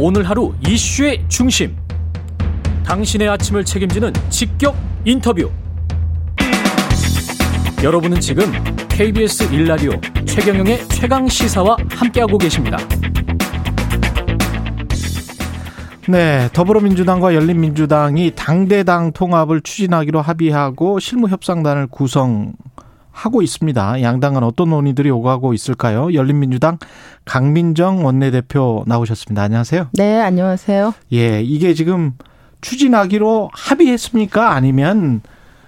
오늘 하루 이슈의 중심. 당신의 아침을 책임지는 직격 인터뷰. 여러분은 지금 KBS 일라디오 최경영의 최강 시사와 함께하고 계십니다. 네, 더불어민주당과 열린민주당이 당대당 통합을 추진하기로 합의하고 실무협상단을 구성 하고 있습니다. 양당은 어떤 논의들이 오가고 있을까요? 열린민주당 강민정 원내대표 나오셨습니다. 안녕하세요. 네, 안녕하세요. 예, 이게 지금 추진하기로 합의했습니까? 아니면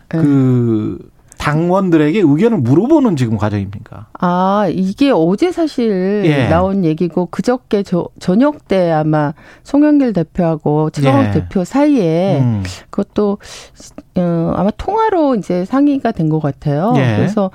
그 당원들에게 의견을 물어보는 지금 과정입니까? 아, 이게 어제 사실 예. 나온 얘기고 그저께 저, 저녁 때 아마 송영길 대표하고 최강욱 예. 대표 사이에 음. 그것도 어, 아마 통화로 이제 상의가 된 것 같아요. 예. 그래서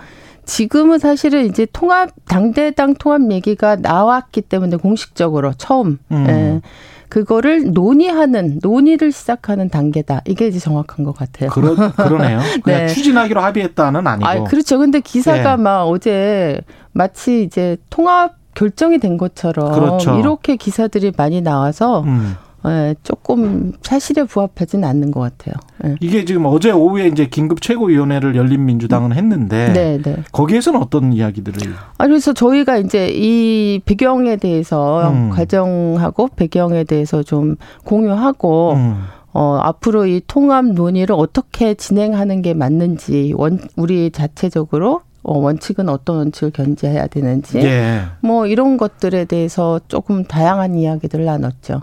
지금은 사실은 이제 통합 당대당 통합 얘기가 나왔기 때문에 공식적으로 처음 음. 예. 그거를 논의하는 논의를 시작하는 단계다. 이게 이제 정확한 것 같아요. 그러, 그러네요. 네. 추진하기로 합의했다는 아니고. 아, 그렇죠. 근데 기사가 네. 막 어제 마치 이제 통합 결정이 된 것처럼 그렇죠. 이렇게 기사들이 많이 나와서 음. 예, 조금 사실에 부합하지는 않는 것 같아요. 예. 이게 지금 어제 오후에 이제 긴급 최고위원회를 열린 민주당은 했는데 네, 네. 거기에서는 어떤 이야기들을? 아 그래서 저희가 이제 이 배경에 대해서 음. 과정하고 배경에 대해서 좀 공유하고. 음. 어, 앞으로 이 통합 논의를 어떻게 진행하는 게 맞는지, 원, 우리 자체적으로 어, 원칙은 어떤 원칙을 견제해야 되는지, 예. 뭐 이런 것들에 대해서 조금 다양한 이야기들을 나눴죠.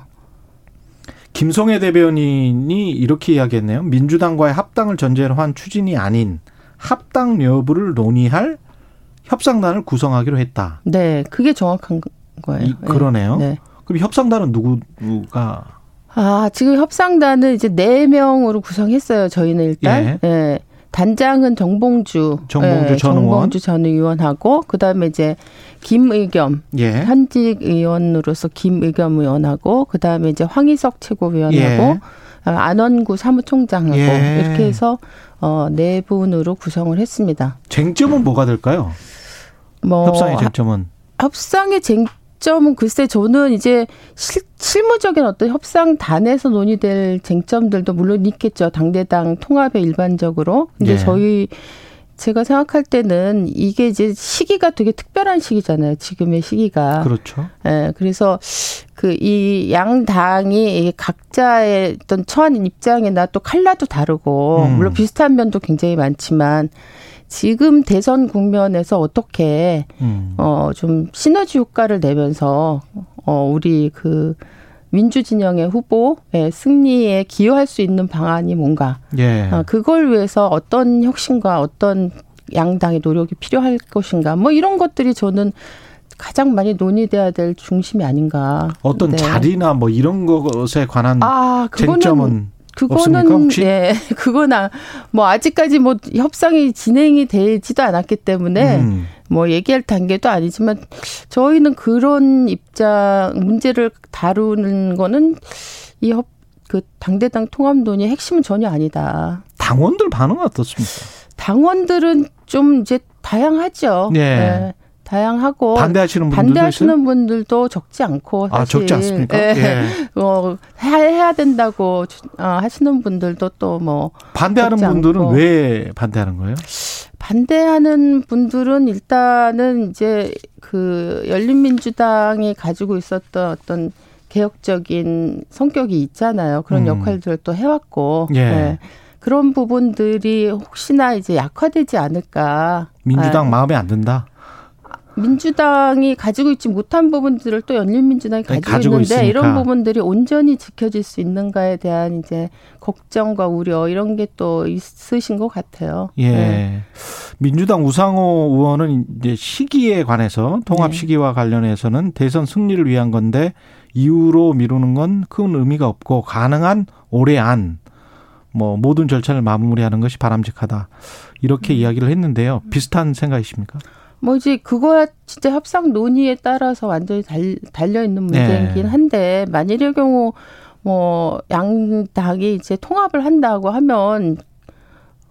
김성애 대변인이 이렇게 이야기했네요. 민주당과의 합당을 전제로 한 추진이 아닌 합당 여부를 논의할 협상단을 구성하기로 했다. 네, 그게 정확한 거예요. 이, 그러네요. 네. 그럼 협상단은 누구가? 아, 지금 협상단은 이제 네 명으로 구성했어요. 저희는 일단. 예. 네. 단장은 정봉주, 정봉주 네, 전 의원, 정봉주 전 의원하고 그다음에 이제 김의겸 예. 현직 의원으로서 김의겸 의원하고 그다음에 이제 황희석 최고위원하고 예. 안원구 사무총장하고 예. 이렇게 해서 어네 분으로 구성을 했습니다. 쟁점은 뭐가 될까요? 뭐 협상의 쟁점은 협상의 쟁 쟁점은 글쎄 저는 이제 실, 실무적인 어떤 협상 단에서 논의될 쟁점들도 물론 있겠죠. 당대당 통합에 일반적으로. 근데 예. 저희 제가 생각할 때는 이게 이제 시기가 되게 특별한 시기잖아요. 지금의 시기가. 그렇죠. 예. 그래서 그 이 양 당이 각자의 어떤 처한 입장이나 또 칼라도 다르고 음. 물론 비슷한 면도 굉장히 많지만 지금 대선 국면에서 어떻게 음. 어좀 시너지 효과를 내면서 어 우리 그 민주 진영의 후보의 승리에 기여할 수 있는 방안이 뭔가 예. 어, 그걸 위해서 어떤 혁신과 어떤 양당의 노력이 필요할 것인가 뭐 이런 것들이 저는 가장 많이 논의돼야 될 중심이 아닌가. 어떤 네. 자리나 뭐 이런 것에 관한 아, 쟁점은 그거는 예, 그거나 뭐 아직까지 뭐 협상이 진행이 되지도 않았기 때문에 음. 뭐 얘기할 단계도 아니지만 저희는 그런 입장 문제를 다루는 거는 이 협 그 당대당 통합 논의의 핵심은 전혀 아니다. 당원들 반응은 어떻습니까? 당원들은 좀 이제 다양하죠. 네. 네. 다양하고 반대하시는 분들도 반대하시는? 분들도 적지 않고 사실 아, 적지 않습니까? 예. 예. 어, 해야 된다고 어, 하시는 분들도 또 뭐 반대하는 분들은 않고. 왜 반대하는 거예요? 반대하는 분들은 일단은 이제 그 열린민주당이 가지고 있었던 어떤 개혁적인 성격이 있잖아요. 그런 음. 역할들을 또 해왔고. 예. 네. 그런 부분들이 혹시나 이제 약화되지 않을까. 민주당 아. 마음에 안 든다? 민주당이 가지고 있지 못한 부분들을 또 열린민주당이 가지고, 가지고 있는데 있으니까. 이런 부분들이 온전히 지켜질 수 있는가에 대한 이제 걱정과 우려 이런 게 또 있으신 것 같아요. 예. 네. 민주당 우상호 의원은 이제 시기에 관해서 통합 네. 시기와 관련해서는 대선 승리를 위한 건데 이후로 미루는 건 큰 의미가 없고 가능한 올해 안 뭐 모든 절차를 마무리하는 것이 바람직하다 이렇게 음. 이야기를 했는데요. 비슷한 생각이십니까? 뭐 이제 그거야 진짜 협상 논의에 따라서 완전히 달, 달려 있는 문제이긴 네. 한데 만일의 경우 뭐 양당이 이제 통합을 한다고 하면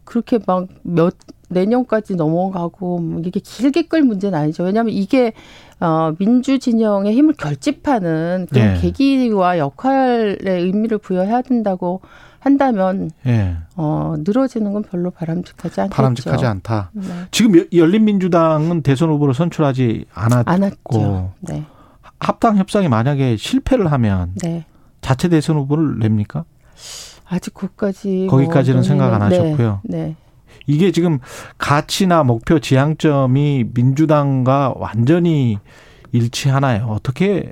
그렇게 막 몇 내년까지 넘어가고 뭐 이게 길게 끌 문제는 아니죠. 왜냐하면 이게 어 민주 진영의 힘을 결집하는 그런 예. 계기와 역할의 의미를 부여해야 된다고 한다면 예. 어 늘어지는 건 별로 바람직하지 않겠죠. 바람직하지 않다. 네. 지금 열린민주당은 대선 후보를 선출하지 않았고 않았죠. 네. 합당 협상이 만약에 실패를 하면 네. 자체 대선 후보를 냅니까? 아직 거기까지 거기까지는 뭐 생각 안 하셨고요. 네. 네. 이게 지금 가치나 목표 지향점이 민주당과 완전히 일치하나요? 어떻게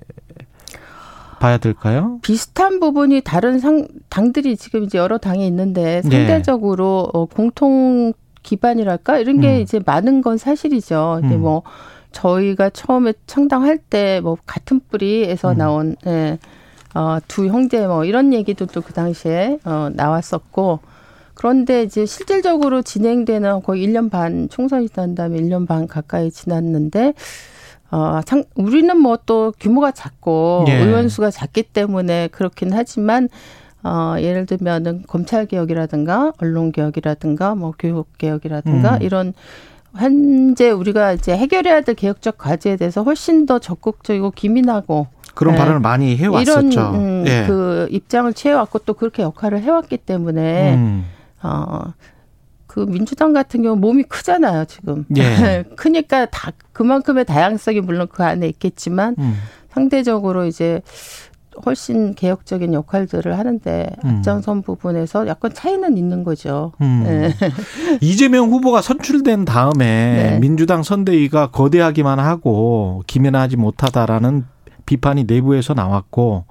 봐야 될까요? 비슷한 부분이 다른 상, 당들이 지금 이제 여러 당이 있는데 네. 상대적으로 네. 어, 공통 기반이랄까 이런 게 음. 이제 많은 건 사실이죠. 음. 뭐 저희가 처음에 창당할 때 뭐 같은 뿌리에서 음. 나온 예, 어, 두 형제 뭐 이런 얘기도 또 그 당시에 어, 나왔었고 그런데 이제 실질적으로 진행되는 거의 1년 반 총선이 지난 다음에 1년 반 가까이 지났는데 어, 상, 우리는 뭐 또 규모가 작고 예. 의원 수가 작기 때문에 그렇긴 하지만 어, 예를 들면은 검찰 개혁이라든가 언론 개혁이라든가 뭐 교육 개혁이라든가 음. 이런 현재 우리가 이제 해결해야 될 개혁적 과제에 대해서 훨씬 더 적극적이고 기민하고 그런 네. 발언을 많이 해왔었죠. 이런 음, 예. 그 입장을 취해왔고 또 그렇게 역할을 해왔기 때문에 음. 어. 그 민주당 같은 경우 몸이 크잖아요 지금. 예. 크니까 다 그만큼의 다양성이 물론 그 안에 있겠지만 음. 상대적으로 이제 훨씬 개혁적인 역할들을 하는데 음. 앞장선 부분에서 약간 차이는 있는 거죠. 음. 네. 이재명 후보가 선출된 다음에 네. 민주당 선대위가 거대하기만 하고 기면하지 못하다라는 비판이 내부에서 나왔고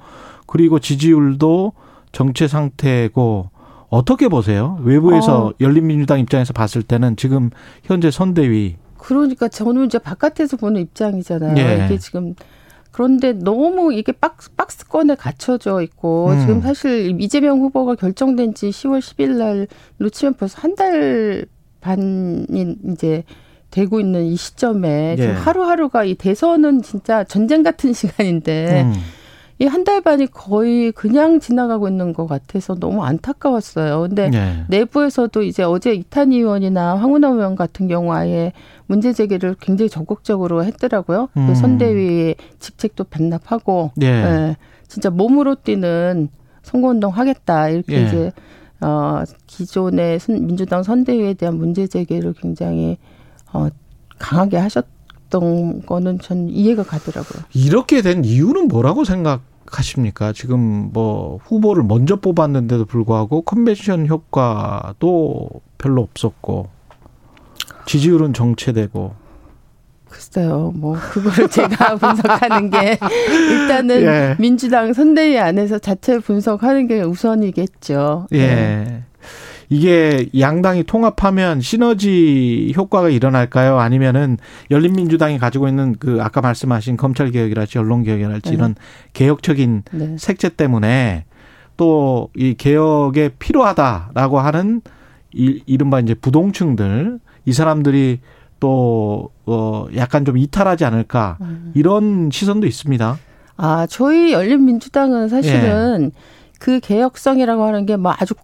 그리고 지지율도 정체 상태고 어떻게 보세요? 외부에서 어. 열린민주당 입장에서 봤을 때는 지금 현재 선대위 그러니까 저는 이제 바깥에서 보는 입장이잖아요. 예. 이게 지금 그런데 너무 이게 박스, 박스권에 갇혀져 있고 음. 지금 사실 이재명 후보가 결정된 지 10월 10일 날 놓치면 벌써 한 달 반이 이제 되고 있는 이 시점에 예. 지금 하루하루가 이 대선은 진짜 전쟁 같은 시간인데 음. 이 한 달 반이 거의 그냥 지나가고 있는 것 같아서 너무 안타까웠어요. 근데 네. 내부에서도 이제 어제 이탄희 의원이나 황운하 의원 같은 경우 아예 문제 제기를 굉장히 적극적으로 했더라고요. 그 음. 그 선대위 직책도 반납하고 네. 예, 진짜 몸으로 뛰는 선거운동 하겠다 이렇게 예. 이제 어 기존의 민주당 선대위에 대한 문제 제기를 굉장히 어 강하게 하셨. 던 거는 전 이해가 가더라고요. 이렇게 된 이유는 뭐라고 생각하십니까? 지금 뭐 후보를 먼저 뽑았는데도 불구하고 컨벤션 효과도 별로 없었고 지지율은 정체되고 글쎄요, 뭐 그거를 제가 분석하는 게 일단은 예. 민주당 선대위 안에서 자체 분석하는 게 우선이겠죠. 예. 네. 이게 양당이 통합하면 시너지 효과가 일어날까요? 아니면은 열린민주당이 가지고 있는 그 아까 말씀하신 검찰 개혁이랄지 언론 개혁이랄지 네. 이런 개혁적인 네. 색채 때문에 또 이 개혁에 필요하다라고 하는 이, 이른바 이제 부동층들 이 사람들이 또, 어, 약간 좀 이탈하지 않을까, 음. 이런 시선도 있습니다. 아, 저희 열린민주당은 사실은 예. 그 개혁성이라고 하는 게 뭐 아주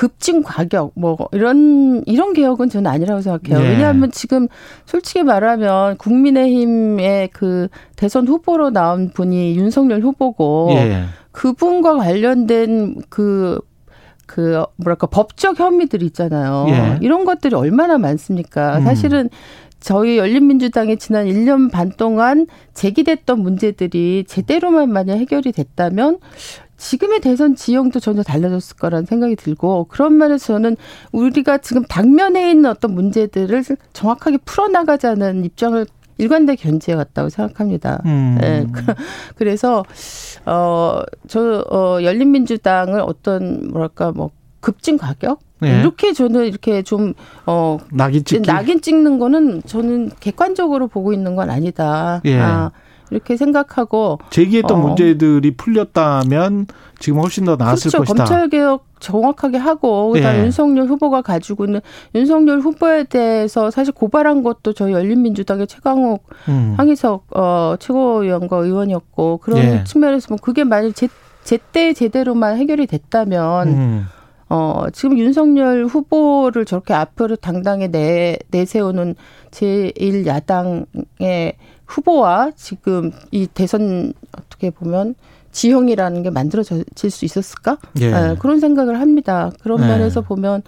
급진 과격 뭐 이런 이런 개혁은 저는 아니라고 생각해요. 네. 왜냐하면 지금 솔직히 말하면 국민의힘의 그 대선 후보로 나온 분이 윤석열 후보고 네. 그분과 관련된 그그 그 뭐랄까 법적 혐의들 있잖아요. 예. 이런 것들이 얼마나 많습니까? 음. 사실은 저희 열린민주당이 지난 1년 반 동안 제기됐던 문제들이 제대로만 만약 해결이 됐다면 지금의 대선 지형도 전혀 달라졌을 거라는 생각이 들고 그런 면에서 저는 우리가 지금 당면에 있는 어떤 문제들을 정확하게 풀어나가자는 입장을 일관되게 견지해 왔다고 생각합니다. 음. 네. 그래서 어저 어, 열린민주당을 어떤 뭐랄까 뭐 급진 가격 네. 이렇게 저는 이렇게 좀 어 낙인 찍기 낙인 찍는 거는 저는 객관적으로 보고 있는 건 아니다. 예. 아, 이렇게 생각하고 제기했던 어. 문제들이 풀렸다면 지금 훨씬 더 나았을 그렇죠. 것이다. 검찰 개혁 정확하게 하고 그다음 예. 윤석열 후보가 가지고 있는 윤석열 후보에 대해서 사실 고발한 것도 저희 열린민주당의 최강욱 음. 황희석 어 최고위원과 의원이었고 그런 예. 측면에서 뭐 그게 만약 제, 제때 제대로만 해결이 됐다면 음. 어, 지금 윤석열 후보를 저렇게 앞으로 당당히 내, 내세우는 제1야당의 후보와 지금 이 대선 어떻게 보면 지형이라는 게 만들어질 수 있었을까? 예. 네, 그런 생각을 합니다. 그런 네. 면에서 보면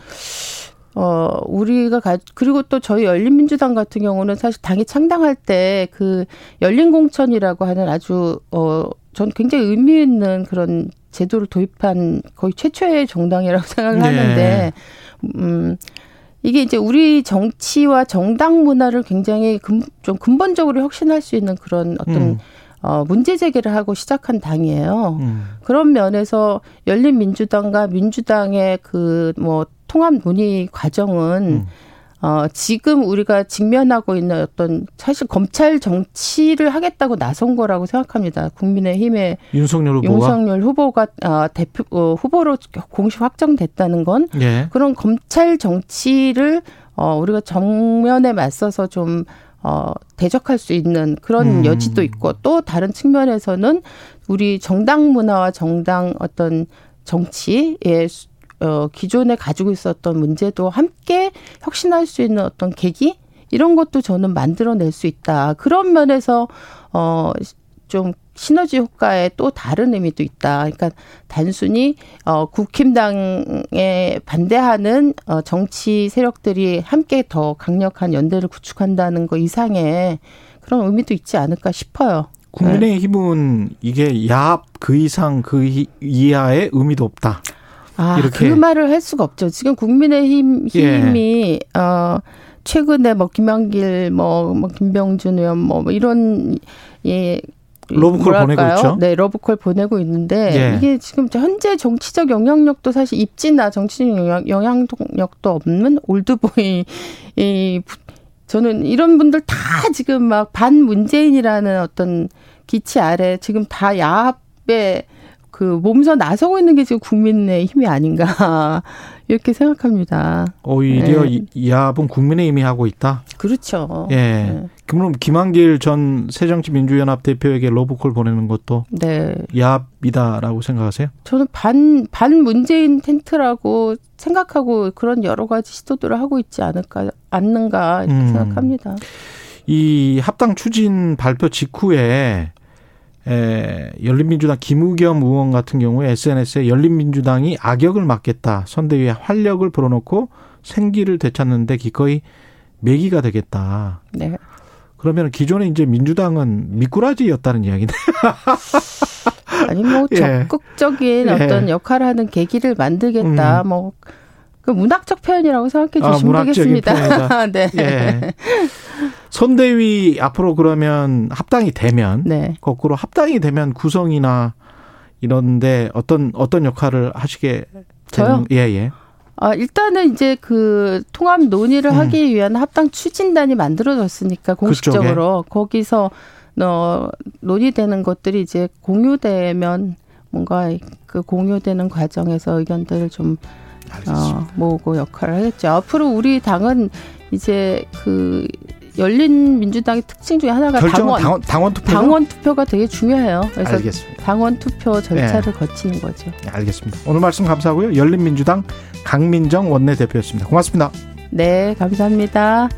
어, 우리가 가, 그리고 또 저희 열린민주당 같은 경우는 사실 당이 창당할 때 그 열린공천이라고 하는 아주, 어, 전 굉장히 의미 있는 그런 제도를 도입한 거의 최초의 정당이라고 생각을 네. 하는데, 음, 이게 이제 우리 정치와 정당 문화를 굉장히 근, 좀 근본적으로 혁신할 수 있는 그런 어떤 음. 어, 문제 제기를 하고 시작한 당이에요. 음. 그런 면에서 열린민주당과 민주당의 그 뭐 통합 논의 과정은 음. 어, 지금 우리가 직면하고 있는 어떤 사실 검찰 정치를 하겠다고 나선 거라고 생각합니다. 국민의힘의 윤석열 후보가 윤석열 후보가 어, 대표 어, 후보로 공식 확정됐다는 건 예. 그런 검찰 정치를 어, 우리가 정면에 맞서서 좀 어, 대적할 수 있는 그런 음. 여지도 있고 또 다른 측면에서는 우리 정당 문화와 정당 어떤 정치의 어, 기존에 가지고 있었던 문제도 함께 혁신할 수 있는 어떤 계기 이런 것도 저는 만들어낼 수 있다. 그런 면에서 어, 좀 시너지 효과에 또 다른 의미도 있다. 그러니까 단순히 어 국힘당에 반대하는 어 정치 세력들이 함께 더 강력한 연대를 구축한다는 거 이상의 그런 의미도 있지 않을까 싶어요. 국민의힘은 네. 이게 야합 그 이상 그 이하의 의미도 없다. 아, 이렇게. 그 말을 할 수가 없죠. 지금 국민의힘 힘이 예. 어 최근에 뭐 김한길 뭐, 뭐 김병준 의원 뭐, 뭐 이런 예 러브콜 보내고 있죠. 네, 러브콜 보내고 있는데 예. 이게 지금 현재 정치적 영향력도 사실 입지나 정치적 영향, 영향력도 없는 올드보이 이 저는 이런 분들 다 지금 막 반 문재인이라는 어떤 기치 아래 지금 다 야합에 그 몸서 나서고 있는 게 지금 국민의 힘이 아닌가 이렇게 생각합니다. 오히려 네. 야합은 국민의 힘이 하고 있다. 그렇죠. 예. 네. 그럼 김한길 전 새정치민주연합 대표에게 러브콜 보내는 것도 네. 야합이다라고 생각하세요? 저는 반, 반 문재인 텐트라고 생각하고 그런 여러 가지 시도들을 하고 있지 않을까, 않는가 이렇게 음. 생각합니다. 이 합당 추진 발표 직후에 에, 열린민주당 김우겸 의원 같은 경우에 SNS에 열린민주당이 악역을 맡겠다. 선대위에 활력을 불어넣고 생기를 되찾는데 기꺼이 매기가 되겠다. 네. 그러면 기존에 이제 민주당은 미꾸라지였다는 이야기네. 아니 뭐 예. 적극적인 예. 어떤 역할을 하는 계기를 만들겠다. 음. 뭐그 문학적 표현이라고 생각해 아, 주시면 아, 되겠습니다. 네. 예. 선대위 앞으로 그러면 합당이 되면 네. 거꾸로 합당이 되면 구성이나 이런데 어떤 어떤 역할을 하시게 저요? 예, 예. 아, 일단은 이제 그 통합 논의를 음. 하기 위한 합당 추진단이 만들어졌으니까 공식적으로 그쪽에? 거기서 어 논의되는 것들이 이제 공유되면 뭔가 그 공유되는 과정에서 의견들을 좀 어, 모으고 역할을 하겠죠. 앞으로 우리 당은 이제 그 열린 민주당의 특징 중에 하나가 당원, 당원, 당원 투표 당원 투표가 되게 중요해요. 그래서 알겠습니다. 당원 투표 절차를 네. 거치는 거죠. 네, 알겠습니다. 오늘 말씀 감사하고요. 열린 민주당 강민정 원내대표였습니다. 고맙습니다. 네, 감사합니다.